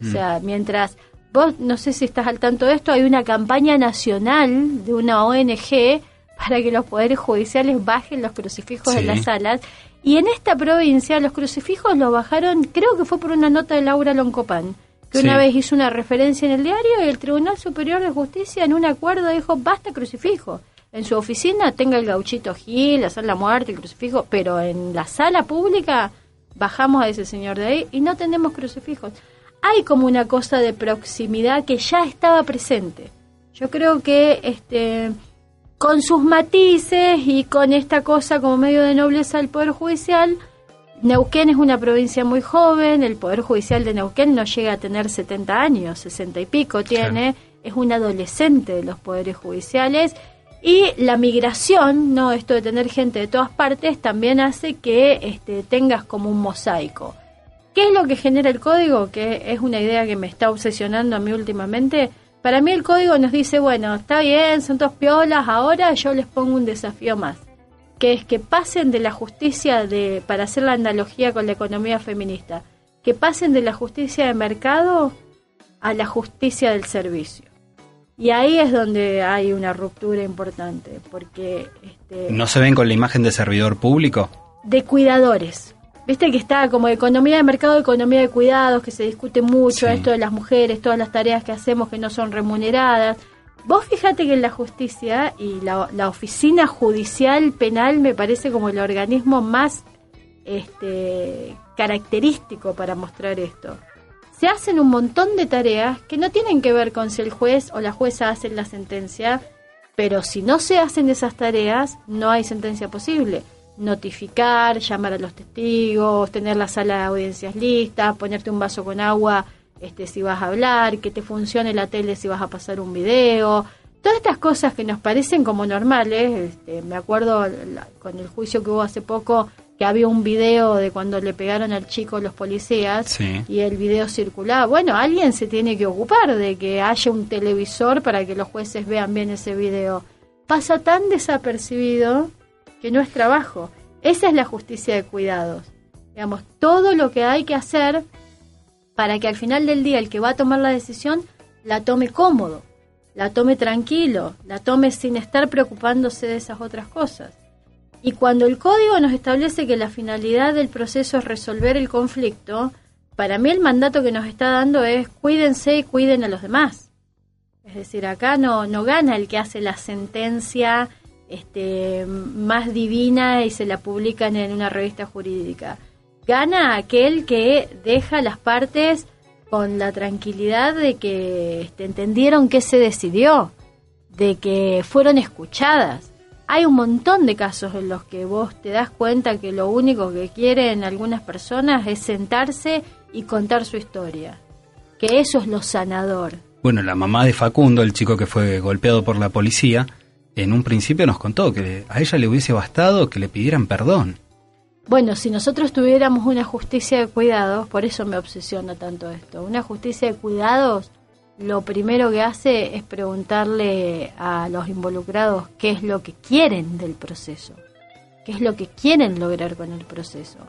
O mm. sea, mientras vos, no sé si estás al tanto de esto, hay una campaña nacional de una ONG para que los poderes judiciales bajen los crucifijos en las salas. Y en esta provincia los crucifijos los bajaron, creo que fue por una nota de Laura Loncopán que una vez hizo una referencia en el diario y el Tribunal Superior de Justicia en un acuerdo dijo basta crucifijo. En su oficina tenga el gauchito Gil, hacer la muerte, el crucifijo, pero en la sala pública bajamos a ese señor de ahí y no tenemos crucifijos. Hay como una cosa de proximidad que ya estaba presente. Yo creo que este con sus matices y con esta cosa como medio de nobleza del Poder Judicial, Neuquén es una provincia muy joven, el Poder Judicial de Neuquén no llega a tener 70 años, 60 y pico tiene, es un adolescente de los poderes judiciales y la migración, no esto de tener gente de todas partes, también hace que este, tengas como un mosaico. ¿Qué es lo que genera el código? Que es una idea que me está obsesionando a mí últimamente. Para mí el código nos dice, bueno, está bien, son dos piolas, ahora yo les pongo un desafío más que es que pasen de la justicia de, para hacer la analogía con la economía feminista, que pasen de la justicia de mercado a la justicia del servicio. Y ahí es donde hay una ruptura importante, porque... Este, ¿No se ven con la imagen de servidor público? De cuidadores. Viste que está como economía de mercado, economía de cuidados, que se discute mucho esto de las mujeres, todas las tareas que hacemos que no son remuneradas. Vos fíjate que en la justicia y la, oficina judicial penal me parece como el organismo más este, característico para mostrar esto. Se hacen un montón de tareas que no tienen que ver con si el juez o la jueza hacen la sentencia, pero si no se hacen esas tareas, no hay sentencia posible. Notificar, llamar a los testigos, tener la sala de audiencias lista, ponerte un vaso con agua este, si vas a hablar, que te funcione la tele si vas a pasar un video, todas estas cosas que nos parecen como normales, este, me acuerdo con el juicio que hubo hace poco que había un video de cuando le pegaron al chico los policías y el video circulaba. Bueno, alguien se tiene que ocupar de que haya un televisor para que los jueces vean bien ese video. Pasa tan desapercibido que no es trabajo. Esa es la justicia de cuidados. Digamos, todo lo que hay que hacer para que al final del día el que va a tomar la decisión la tome cómodo, la tome tranquilo, la tome sin estar preocupándose de esas otras cosas. Y cuando el código nos establece que la finalidad del proceso es resolver el conflicto, para mí el mandato que nos está dando es cuídense y cuiden a los demás. Es decir, acá no, no gana el que hace la sentencia este, más divina y se la publican en una revista jurídica. Gana aquel que deja las partes con la tranquilidad de que este, entendieron qué se decidió, de que fueron escuchadas. Hay un montón de casos en los que vos te das cuenta que lo único que quieren algunas personas es sentarse y contar su historia. Que eso es lo sanador. Bueno, la mamá de Facundo, el chico que fue golpeado por la policía, en un principio nos contó que a ella le hubiese bastado que le pidieran perdón. Bueno, si nosotros tuviéramos una justicia de cuidados, por eso me obsesiona tanto esto, una justicia de cuidados, lo primero que hace es preguntarle a los involucrados qué es lo que quieren del proceso, qué es lo que quieren lograr con el proceso.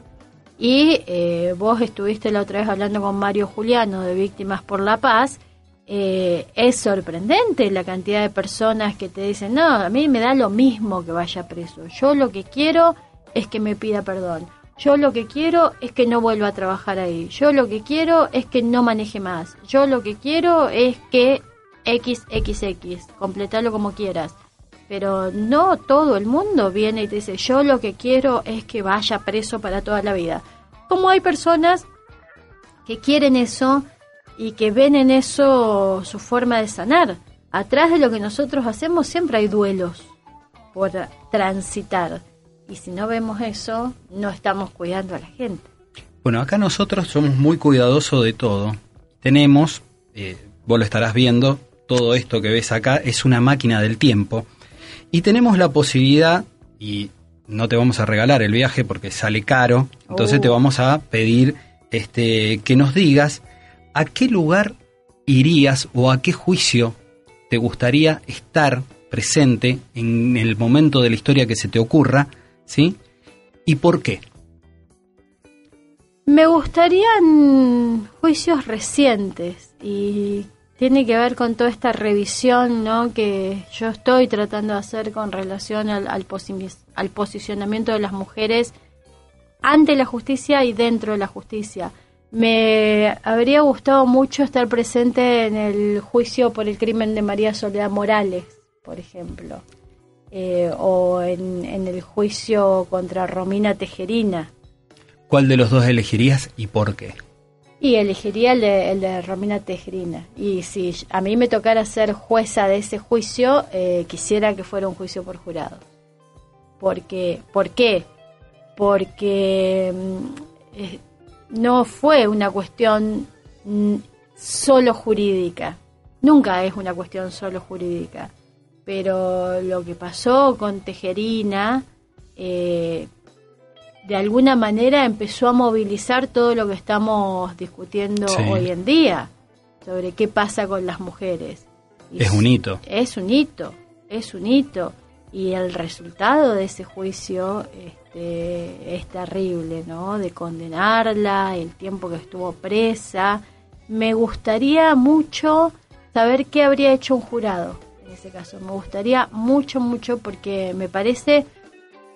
Y eh, vos estuviste la otra vez hablando con Mario Juliano de Víctimas por la Paz. Eh, es sorprendente la cantidad de personas que te dicen, no, a mí me da lo mismo que vaya preso. Yo lo que quiero es que me pida perdón. Yo lo que quiero es que no vuelva a trabajar ahí. Yo lo que quiero es que no maneje más. Yo lo que quiero es que XXX, completalo como quieras pero no todo el mundo viene y te dice, yo lo que quiero es que vaya preso para toda la vida. Como hay personas que quieren eso y que ven en eso su forma de sanar. Atrás de lo que nosotros hacemos siempre hay duelos por transitar. Y si no vemos eso, no estamos cuidando a la gente. Bueno, acá nosotros somos muy cuidadosos de todo. Tenemos, eh, vos lo estarás viendo, todo esto que ves acá es una máquina del tiempo y tenemos la posibilidad, y no te vamos a regalar el viaje porque sale caro, entonces te oh. vamos a pedir este, que nos digas a qué lugar irías o a qué juicio te gustaría estar presente en el momento de la historia que se te ocurra, ¿sí? ¿Y por qué? Me gustarían juicios recientes y tiene que ver con toda esta revisión ¿no? que yo estoy tratando de hacer con relación al, al, posicionamiento de las mujeres ante la justicia y dentro de la justicia. Me habría gustado mucho estar presente en el juicio por el crimen de María Soledad Morales, por ejemplo, eh, o en, en el juicio contra Romina Tejerina. ¿Cuál de los dos elegirías y por qué? Y elegiría el de, el de Romina Tejerina. Y si a mí me tocara ser jueza de ese juicio, eh, quisiera que fuera un juicio por jurado. Porque, ¿Por qué? Porque mm, no fue una cuestión solo jurídica. Nunca es una cuestión solo jurídica. Pero lo que pasó con Tejerina eh, de alguna manera empezó a movilizar todo lo que estamos discutiendo hoy en día sobre qué pasa con las mujeres. es un hito. Es un hito, es un hito. Y el resultado de ese juicio este, es terrible, ¿no? De condenarla, el tiempo que estuvo presa. Me gustaría mucho saber qué habría hecho un jurado en ese caso. Me gustaría mucho, mucho porque me parece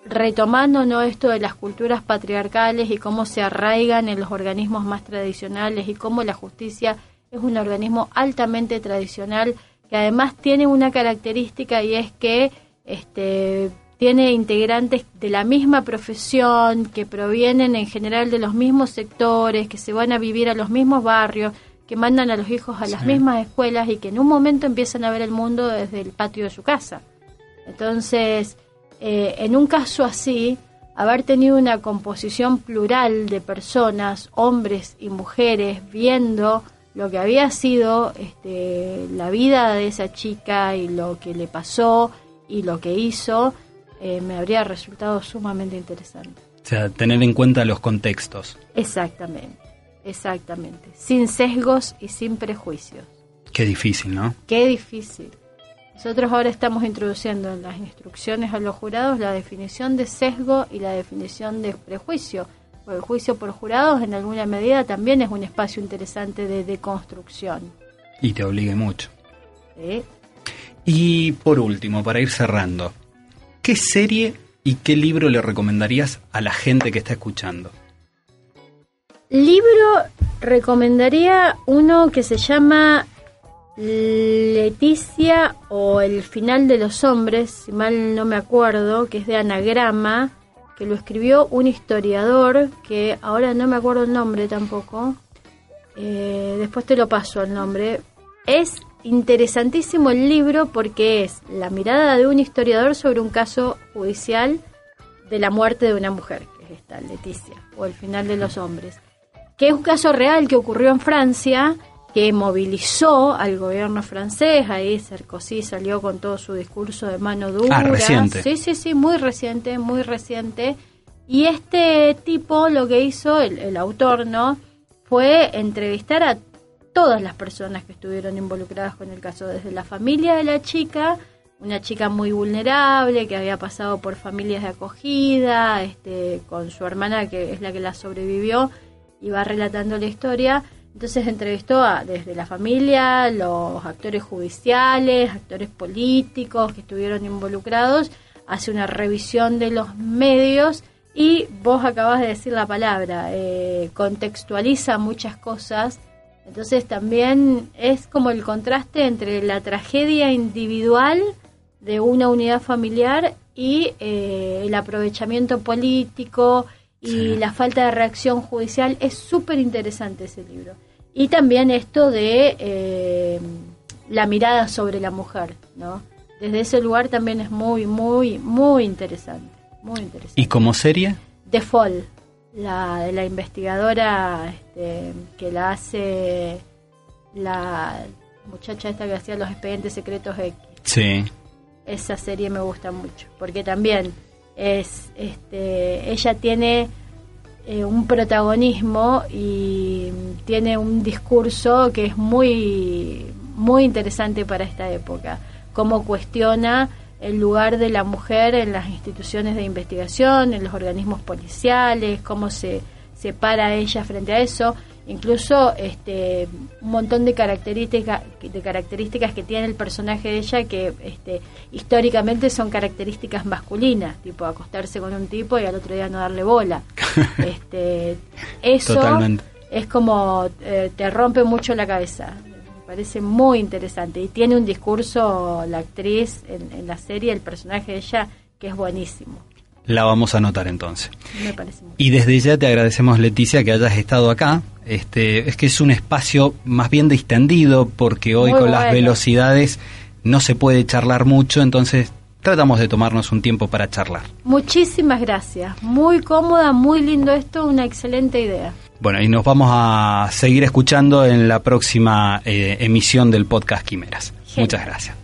retomando ¿no? esto de las culturas patriarcales y cómo se arraigan en los organismos más tradicionales y cómo la justicia es un organismo altamente tradicional que además tiene una característica y es que este, tiene integrantes de la misma profesión, que provienen en general de los mismos sectores, que se van a vivir a los mismos barrios, que mandan a los hijos a las mismas escuelas y que en un momento empiezan a ver el mundo desde el patio de su casa. Entonces, eh, en un caso así, haber tenido una composición plural de personas, hombres y mujeres, viendo lo que había sido este, la vida de esa chica y lo que le pasó y lo que hizo, eh, me habría resultado sumamente interesante. O sea, tener en cuenta los contextos. Exactamente, exactamente. Sin sesgos y sin prejuicios. Qué difícil, ¿no? Qué difícil. Nosotros ahora estamos introduciendo en las instrucciones a los jurados la definición de sesgo y la definición de prejuicio. el juicio por jurados en alguna medida también es un espacio interesante de deconstrucción. Y te obligue mucho. Y por último, para ir cerrando, ¿qué serie y qué libro le recomendarías a la gente que está escuchando? Libro recomendaría uno que se llama Leticia o El final de los hombres, si mal no me acuerdo, que es de anagrama, que lo escribió un historiador, que ahora no me acuerdo el nombre tampoco, eh, después te lo paso el nombre. Es interesantísimo el libro porque es la mirada de un historiador sobre un caso judicial de la muerte de una mujer, que es esta, Leticia, o el final de los hombres, que es un caso real que ocurrió en Francia que movilizó al gobierno francés, ahí Sarkozy salió con todo su discurso de mano dura. Ah, reciente. Sí, sí, sí, muy reciente, muy reciente. Y este tipo lo que hizo, el, el autor, ¿no? Fue entrevistar a todas las personas que estuvieron involucradas con el caso, desde la familia de la chica, una chica muy vulnerable que había pasado por familias de acogida, este, con su hermana que es la que la sobrevivió, y va relatando la historia entonces entrevistó a, desde la familia, los actores judiciales, actores políticos que estuvieron involucrados, hace una revisión de los medios y vos acabas de decir la palabra, eh, contextualiza muchas cosas. Entonces también es como el contraste entre la tragedia individual de una unidad familiar y eh, el aprovechamiento político y la falta de reacción judicial. Es súper interesante ese libro. Y también esto de eh, la mirada sobre la mujer, ¿no? Desde ese lugar también es muy, muy, muy interesante. Muy interesante. ¿Y como serie? The Fall, la de la investigadora este, que la hace la muchacha esta que hacía los expedientes secretos X. Sí. Esa serie me gusta mucho, porque también es, este, ella tiene eh, un protagonismo y tiene un discurso que es muy, muy interesante para esta época, cómo cuestiona el lugar de la mujer en las instituciones de investigación, en los organismos policiales, cómo se, se para ella frente a eso. Incluso este un montón de características de características que tiene el personaje de ella que este históricamente son características masculinas tipo acostarse con un tipo y al otro día no darle bola. (laughs) Este eso es como eh, te rompe mucho la cabeza. Me parece muy interesante. Y tiene un discurso la actriz en, en la serie el personaje de ella que es buenísimo la vamos a anotar entonces. Y desde ya te agradecemos, Leticia, que hayas estado acá. Este, es que es un espacio más bien distendido porque hoy con las velocidades no se puede charlar mucho, entonces tratamos de tomarnos un tiempo para charlar. Muchísimas gracias. Muy cómoda, muy lindo esto, una excelente idea. Bueno, y nos vamos a seguir escuchando en la próxima eh, emisión del podcast Quimeras. Muchas gracias.